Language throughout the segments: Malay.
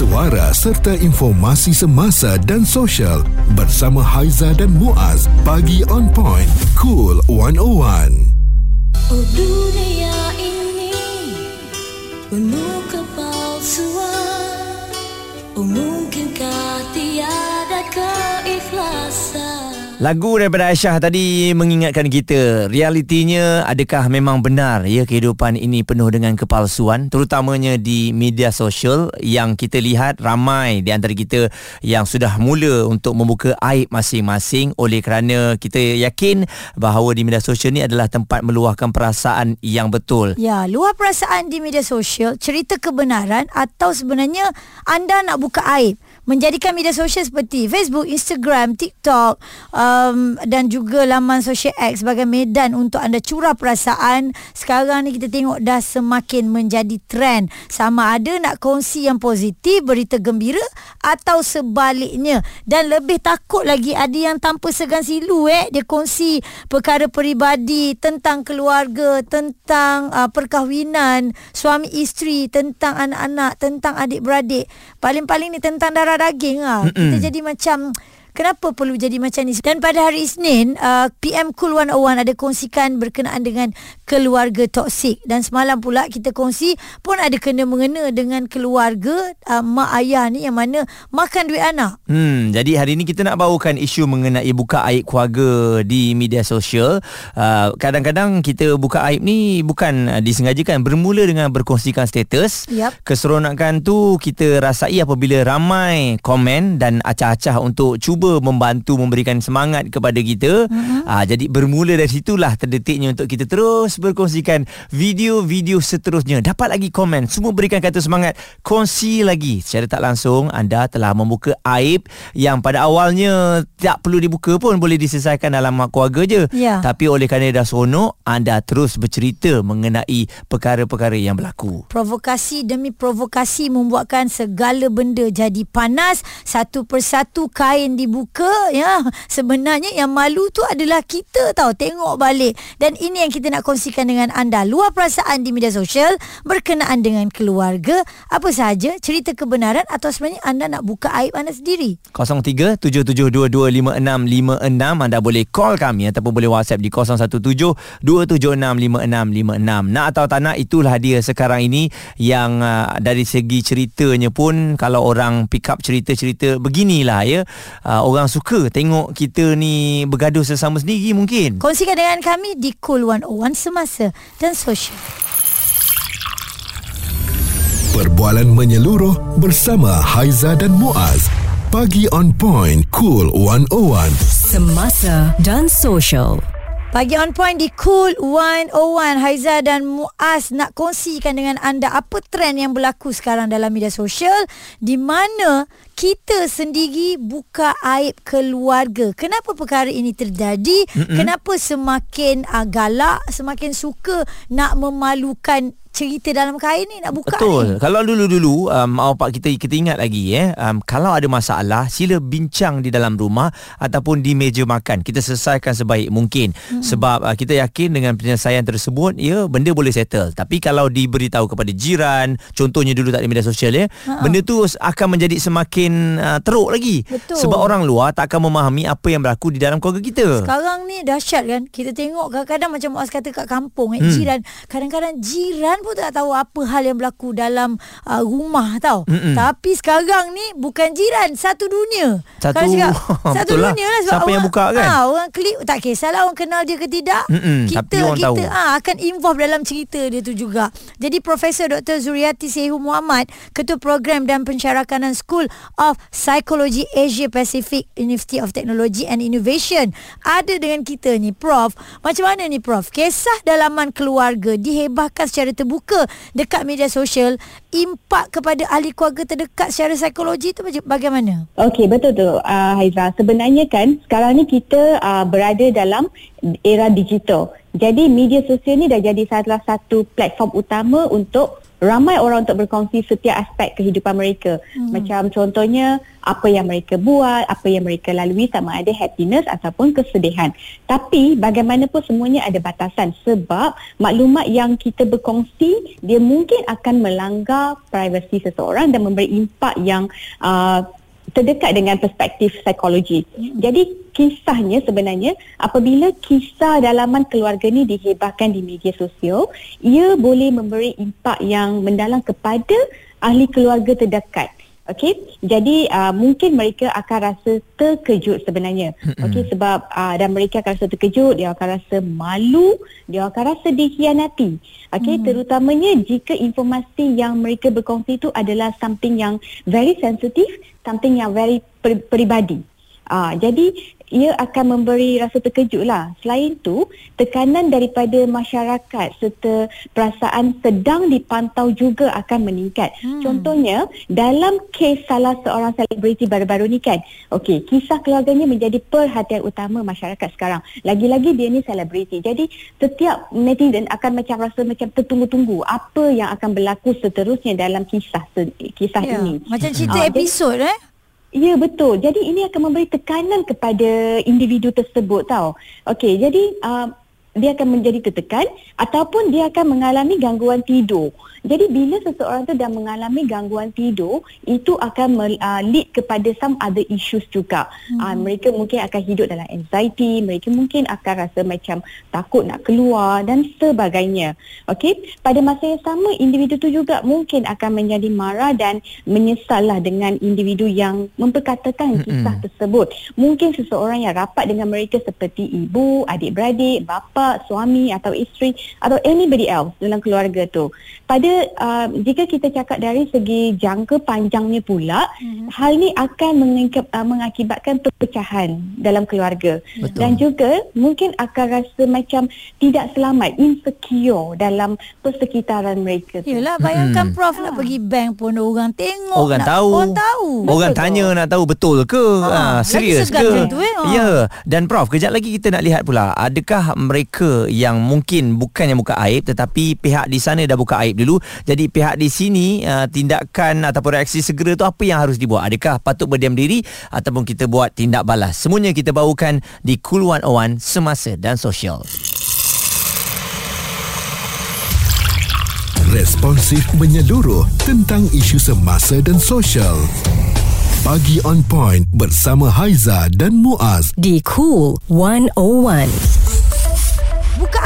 suara serta informasi semasa dan sosial bersama Haiza dan Muaz. Pagi on point cool 101 Oh dunia ini penuh kepalsuan. Oh mungkinkah Lagu daripada Aisyah tadi mengingatkan kita realitinya adakah memang benar ya kehidupan ini penuh dengan kepalsuan terutamanya di media sosial yang kita lihat ramai di antara kita yang sudah mula untuk membuka aib masing-masing oleh kerana kita yakin bahawa di media sosial ni adalah tempat meluahkan perasaan yang betul. Ya, luar perasaan di media sosial, cerita kebenaran atau sebenarnya anda nak buka aib menjadikan media sosial seperti Facebook, Instagram, TikTok um, dan juga laman sosial X sebagai medan untuk anda curah perasaan. Sekarang ni kita tengok dah semakin menjadi trend. Sama ada nak kongsi yang positif berita gembira atau sebaliknya. Dan lebih takut lagi ada yang tanpa segan silu eh. Dia kongsi perkara peribadi tentang keluarga tentang uh, perkahwinan suami isteri tentang anak-anak tentang adik-beradik. Paling-paling ni tentang darah daging lah. Mm-mm. Kita jadi macam Kenapa perlu jadi macam ni? Dan pada hari Isnin, uh, PM Cool 101 ada kongsikan berkenaan dengan keluarga toksik. Dan semalam pula kita kongsi pun ada kena-mengena dengan keluarga uh, mak ayah ni yang mana makan duit anak. Hmm, jadi hari ini kita nak bawakan isu mengenai buka aib keluarga di media sosial. Uh, kadang-kadang kita buka aib ni bukan disengajakan. Bermula dengan berkongsikan status. Yep. Keseronakan tu kita rasai apabila ramai komen dan acah-acah untuk cuba cuba membantu memberikan semangat kepada kita. Uh-huh. Aa, jadi bermula dari situlah terdetiknya untuk kita terus berkongsikan video-video seterusnya. Dapat lagi komen, semua berikan kata semangat, kongsi lagi. Secara tak langsung anda telah membuka aib yang pada awalnya tak perlu dibuka pun boleh diselesaikan dalam keluarga je. Ya. Tapi oleh kerana dah seronok, anda terus bercerita mengenai perkara-perkara yang berlaku. Provokasi demi provokasi membuatkan segala benda jadi panas. Satu persatu kain di dibuka ya. Sebenarnya yang malu tu adalah kita tahu tengok balik. Dan ini yang kita nak kongsikan dengan anda. Luar perasaan di media sosial berkenaan dengan keluarga. Apa sahaja cerita kebenaran atau sebenarnya anda nak buka aib anda sendiri? 0377225656 anda boleh call kami ataupun boleh WhatsApp di 0172765656 nak atau tak nak itulah dia sekarang ini yang uh, dari segi ceritanya pun kalau orang pick up cerita-cerita beginilah ya. Uh, uh, orang suka tengok kita ni bergaduh sesama sendiri mungkin. Kongsikan dengan kami di Cool 101 Semasa dan Sosial. Perbualan menyeluruh bersama Haiza dan Muaz. Pagi on point Cool 101. Semasa dan Sosial. Pagi on point di Cool 101 Haiza dan Muaz nak kongsikan dengan anda apa trend yang berlaku sekarang dalam media sosial di mana kita sendiri buka aib keluarga. Kenapa perkara ini terjadi? Mm-mm. Kenapa semakin uh, galak, semakin suka nak memalukan cerita dalam kain ni nak buka Betul. ni. Kalau dulu-dulu um, pak kita kita ingat lagi eh um, kalau ada masalah sila bincang di dalam rumah ataupun di meja makan. Kita selesaikan sebaik mungkin. Hmm. Sebab uh, kita yakin dengan penyelesaian tersebut ya benda boleh settle. Tapi kalau diberitahu kepada jiran, contohnya dulu tak ada media sosial ya, Ha-ha. benda tu akan menjadi semakin uh, teruk lagi. Betul. Sebab orang luar tak akan memahami apa yang berlaku di dalam keluarga kita. Sekarang ni dahsyat kan. Kita tengok kadang-kadang macam Muaz kata kat kampung eh, hmm. jiran. Kadang-kadang jiran pun tak tahu apa hal yang berlaku dalam uh, rumah tau. Mm-mm. Tapi sekarang ni bukan jiran, satu dunia. Satu, cakap, satu lah. dunia lah. Sebab Siapa orang, yang buka kan? Ha, orang klik, tak kisahlah orang kenal dia ke tidak. Mm-mm. Kita, Tapi orang kita tahu. Ha, akan involve dalam cerita dia tu juga. Jadi Profesor Dr. Zuriati Sehu Muhammad, Ketua Program dan Pensyarakanan School of Psychology Asia Pacific University of Technology and Innovation. Ada dengan kita ni, Prof. Macam mana ni, Prof? Kisah dalaman keluarga dihebahkan secara terbuka dekat media sosial impak kepada ahli keluarga terdekat secara psikologi tu bagaimana? Okey betul tu uh, Haiza sebenarnya kan sekarang ni kita uh, berada dalam era digital jadi media sosial ni dah jadi salah satu platform utama untuk ramai orang untuk berkongsi setiap aspek kehidupan mereka. Hmm. Macam contohnya apa yang mereka buat, apa yang mereka lalui sama ada happiness ataupun kesedihan. Tapi bagaimanapun semuanya ada batasan sebab maklumat yang kita berkongsi dia mungkin akan melanggar privasi seseorang dan memberi impak yang uh, terdekat dengan perspektif psikologi. Jadi kisahnya sebenarnya apabila kisah dalaman keluarga ni dihebahkan di media sosial, ia boleh memberi impak yang mendalam kepada ahli keluarga terdekat. Okey, jadi uh, mungkin mereka akan rasa terkejut sebenarnya. Okey, sebab uh, dan mereka akan rasa terkejut, dia akan rasa malu, dia akan rasa dikhianati. Okey, hmm. terutamanya jika informasi yang mereka berkongsi itu adalah something yang very sensitive, something yang very per- peribadi. Ah, jadi ia akan memberi rasa terkejut lah. Selain itu, tekanan daripada masyarakat serta perasaan sedang dipantau juga akan meningkat. Hmm. Contohnya, dalam kes salah seorang selebriti baru-baru ni kan, okey, kisah keluarganya menjadi perhatian utama masyarakat sekarang. Lagi-lagi dia ni selebriti. Jadi, setiap netizen akan macam rasa macam tertunggu-tunggu apa yang akan berlaku seterusnya dalam kisah kisah ya, ini. Macam cerita uh, episod eh? Ya betul. Jadi ini akan memberi tekanan kepada individu tersebut tau. Okey, jadi uh, dia akan menjadi tertekan ataupun dia akan mengalami gangguan tidur. Jadi bila seseorang tu dah mengalami gangguan tidur, itu akan uh, lead kepada some other issues juga. Hmm. Uh, mereka mungkin akan hidup dalam anxiety, mereka mungkin akan rasa macam takut nak keluar dan sebagainya. Okey, pada masa yang sama individu tu juga mungkin akan menjadi marah dan menyesallah dengan individu yang memperkatakan kisah hmm. tersebut. Mungkin seseorang yang rapat dengan mereka seperti ibu, adik-beradik, bapa bapa, suami atau isteri atau anybody else dalam keluarga tu. Pada uh, jika kita cakap dari segi jangka panjangnya pula, mm-hmm. hal ni akan mengikap, uh, mengakibatkan perpecahan dalam keluarga. Betul. Dan juga mungkin akan rasa macam tidak selamat, insecure dalam persekitaran mereka tu. Yalah, bayangkan hmm. prof nak pergi bank pun orang tengok, orang nak, tahu. Orang tahu. Orang betul tanya nak tahu betul ke? Ha, ha serius ke? Tu, eh? ha. Ya. Dan prof, kejap lagi kita nak lihat pula adakah mereka mereka yang mungkin bukan yang buka aib tetapi pihak di sana dah buka aib dulu. Jadi pihak di sini uh, tindakan ataupun reaksi segera tu apa yang harus dibuat? Adakah patut berdiam diri ataupun kita buat tindak balas? Semuanya kita bawakan di Cool 101 semasa dan sosial. Responsif menyeluruh tentang isu semasa dan sosial. Pagi on point bersama Haiza dan Muaz di Cool 101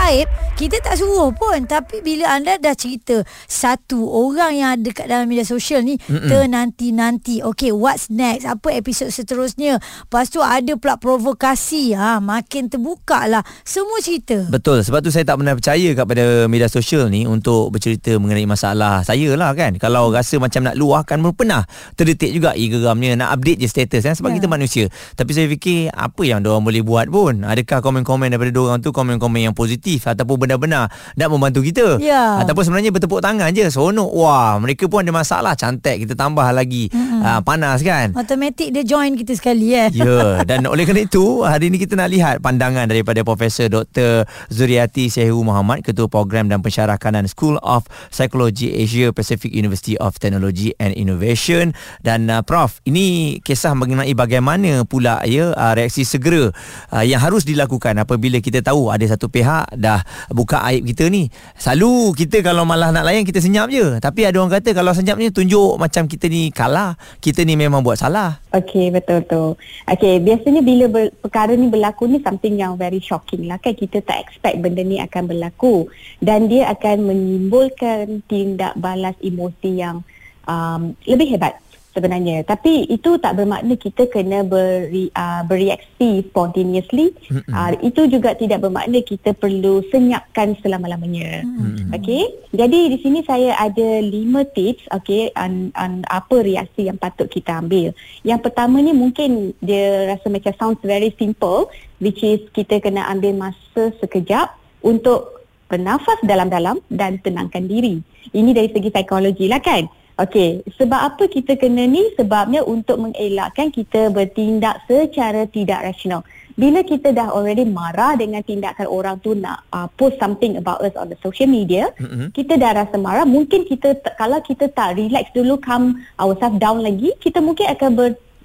aib kita tak suruh pun. Tapi bila anda dah cerita satu orang yang ada kat dalam media sosial ni ternanti-nanti. Okey what's next? Apa episod seterusnya? Lepas tu ada pula provokasi. Ha makin terbuka lah semua cerita. Betul. Sebab tu saya tak pernah percaya kepada media sosial ni untuk bercerita mengenai masalah saya lah kan? Kalau rasa macam nak luahkan pun pernah. Terdetik juga eh geramnya nak update je status kan sebab yeah. kita manusia. Tapi saya fikir apa yang orang boleh buat pun? Adakah komen-komen daripada orang tu komen-komen yang positif ataupun benar-benar nak membantu kita. Ya. ataupun sebenarnya bertepuk tangan je. Seronok. Wah mereka pun ada masalah. Cantik kita tambah lagi. Mm-hmm. uh, panas kan? Automatik dia join kita sekali eh. Ya dan oleh kerana itu hari ini kita nak lihat pandangan daripada Profesor Dr. Zuriati Sehu Muhammad Ketua Program dan Pensyarah Kanan School of Psychology Asia Pacific University of Technology and Innovation. Dan uh, Prof ini kisah mengenai bagaimana pula ya uh, reaksi segera uh, yang harus dilakukan apabila kita tahu ada satu pihak dah buka aib kita ni. Selalu kita kalau malah nak layan kita senyap je. Tapi ada orang kata kalau senyap ni tunjuk macam kita ni kalah. Kita ni memang buat salah. Okey, betul tu. Okey, biasanya bila ber, perkara ni berlaku ni something yang very shocking lah kan. Kita tak expect benda ni akan berlaku. Dan dia akan menimbulkan tindak balas emosi yang um, lebih hebat sebenarnya. Tapi itu tak bermakna kita kena beri, uh, bereaksi spontaneously. Uh, itu juga tidak bermakna kita perlu senyapkan selama-lamanya. Mm-hmm. okey? Jadi di sini saya ada lima tips okey on, on apa reaksi yang patut kita ambil. Yang pertama ni mungkin dia rasa macam sounds very simple which is kita kena ambil masa sekejap untuk bernafas dalam-dalam dan tenangkan diri. Ini dari segi psikologi lah kan Okey, sebab apa kita kena ni? Sebabnya untuk mengelakkan kita bertindak secara tidak rasional. bila kita dah already marah dengan tindakan orang tu nak uh, post something about us on the social media, mm-hmm. kita dah rasa marah, mungkin kita kalau kita tak relax dulu calm ourselves down lagi, kita mungkin akan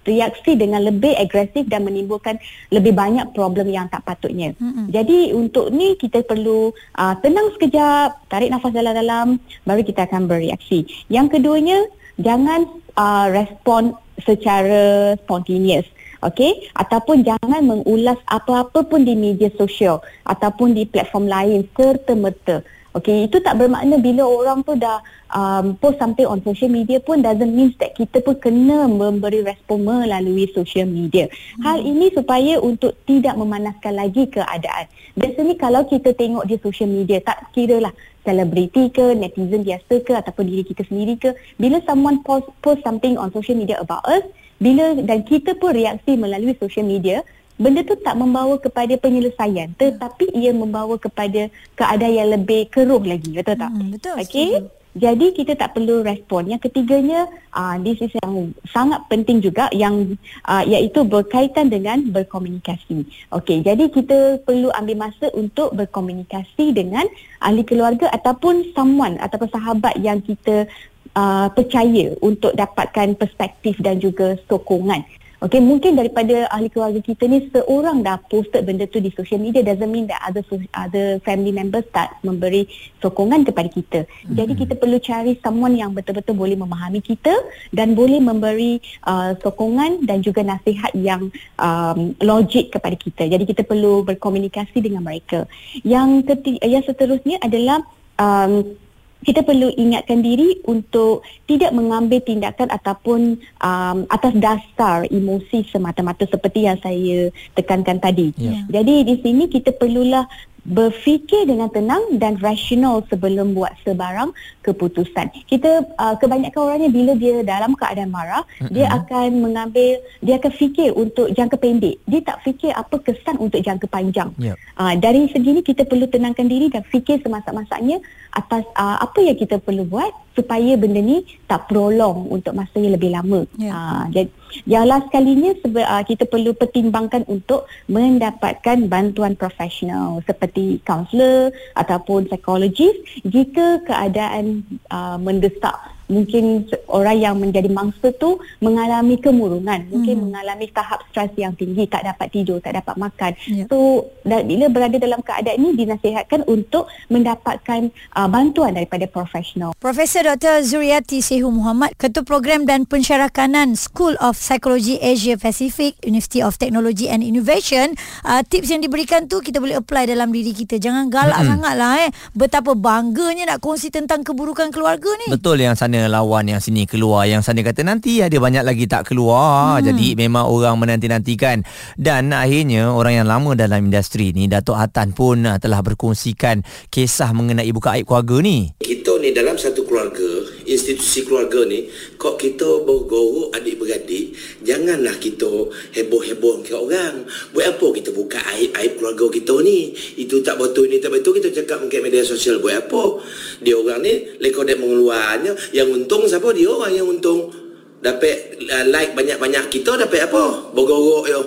bereaksi dengan lebih agresif dan menimbulkan lebih banyak problem yang tak patutnya. Mm-hmm. Jadi untuk ni kita perlu uh, tenang sekejap, tarik nafas dalam-dalam baru kita akan bereaksi. Yang keduanya, jangan uh, respon secara spontaneous okey ataupun jangan mengulas apa-apa pun di media sosial ataupun di platform lain serta-merta okey itu tak bermakna bila orang tu dah um, post something on social media pun doesn't mean that kita pun kena memberi respon melalui social media hmm. hal ini supaya untuk tidak memanaskan lagi keadaan biasanya kalau kita tengok di social media tak kira lah selebriti ke netizen biasa ke ataupun diri kita sendiri ke bila someone post post something on social media about us bila dan kita pun reaksi melalui social media benda tu tak membawa kepada penyelesaian tetapi ia membawa kepada keadaan yang lebih keruh lagi betul tak hmm, betul okey jadi kita tak perlu respon. Yang ketiganya, uh, this is yang sangat penting juga yang uh, iaitu berkaitan dengan berkomunikasi. Okey, jadi kita perlu ambil masa untuk berkomunikasi dengan ahli keluarga ataupun someone ataupun sahabat yang kita uh, percaya untuk dapatkan perspektif dan juga sokongan. Okey, mungkin daripada ahli keluarga kita ni seorang dah posted benda tu di social media doesn't mean that other other family members tak memberi sokongan kepada kita. Mm-hmm. Jadi kita perlu cari someone yang betul-betul boleh memahami kita dan boleh memberi uh, sokongan dan juga nasihat yang um, logik kepada kita. Jadi kita perlu berkomunikasi dengan mereka. Yang ketiga, yang seterusnya adalah um, kita perlu ingatkan diri untuk tidak mengambil tindakan ataupun um, atas dasar emosi semata-mata seperti yang saya tekankan tadi. Yeah. Jadi di sini kita perlulah berfikir dengan tenang dan rasional sebelum buat sebarang keputusan. Kita uh, kebanyakan orangnya bila dia dalam keadaan marah, mm-hmm. dia akan mengambil dia akan fikir untuk jangka pendek. Dia tak fikir apa kesan untuk jangka panjang. Yep. Uh, dari segi ni kita perlu tenangkan diri dan fikir semasa-masanya atas uh, apa yang kita perlu buat supaya benda ni tak prolong untuk masa yang lebih lama. Yeah. Uh, jadi yang last kalinya sebe- uh, kita perlu pertimbangkan untuk mendapatkan bantuan profesional seperti kaunselor ataupun psikologis jika keadaan uh, mendesak mungkin orang yang menjadi mangsa tu mengalami kemurungan mungkin hmm. mengalami tahap stres yang tinggi tak dapat tidur tak dapat makan yep. so bila berada dalam keadaan ini dinasihatkan untuk mendapatkan uh, bantuan daripada profesional Profesor Dr Zuriati Sehu Muhammad Ketua Program dan Pensyarakanan School of Psychology Asia Pacific University of Technology and Innovation uh, tips yang diberikan tu kita boleh apply dalam diri kita jangan galak hmm. sangatlah eh betapa bangganya nak kongsi tentang keburukan keluarga ni betul yang sana lawan yang sini keluar. Yang sana kata nanti ada banyak lagi tak keluar. Hmm. jadi memang orang menanti-nantikan. Dan akhirnya orang yang lama dalam industri ni Datuk Hatan pun uh, telah berkongsikan kisah mengenai buka aib keluarga ni. Kita ni dalam satu keluarga institusi keluarga ni kok kita bergurau adik-beradik janganlah kita heboh-heboh ke orang. Buat apa kita buka aib-aib keluarga kita ni? Itu tak betul ni tak betul kita cakap mungkin media sosial buat apa? Dia orang ni lekor dek mengeluarnya yang untung siapa? Dia orang yang untung. Dapat uh, like banyak-banyak kita dapat apa? Bergurau yo.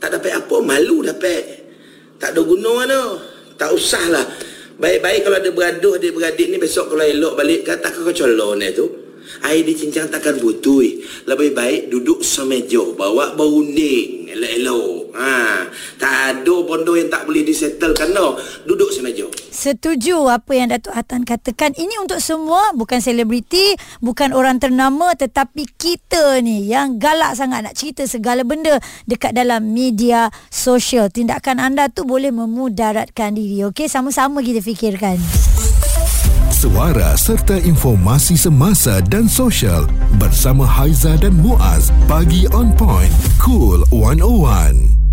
Tak dapat apa malu dapat tak ada guna mana tak usahlah Baik-baik kalau ada beraduh dia beradik ni besok kalau elok balik kata kau colon tu. Air cincang takkan butui. Lebih baik duduk semeja. Bawa berunding. Elok-elok. Ha. Tak ada bondo yang tak boleh disettlekan no. Duduk semeja. Setuju apa yang Datuk Hatan katakan. Ini untuk semua. Bukan selebriti. Bukan orang ternama. Tetapi kita ni yang galak sangat nak cerita segala benda dekat dalam media sosial. Tindakan anda tu boleh memudaratkan diri. Okey, sama-sama kita fikirkan suara serta informasi semasa dan sosial bersama Haiza dan Muaz bagi on point cool 101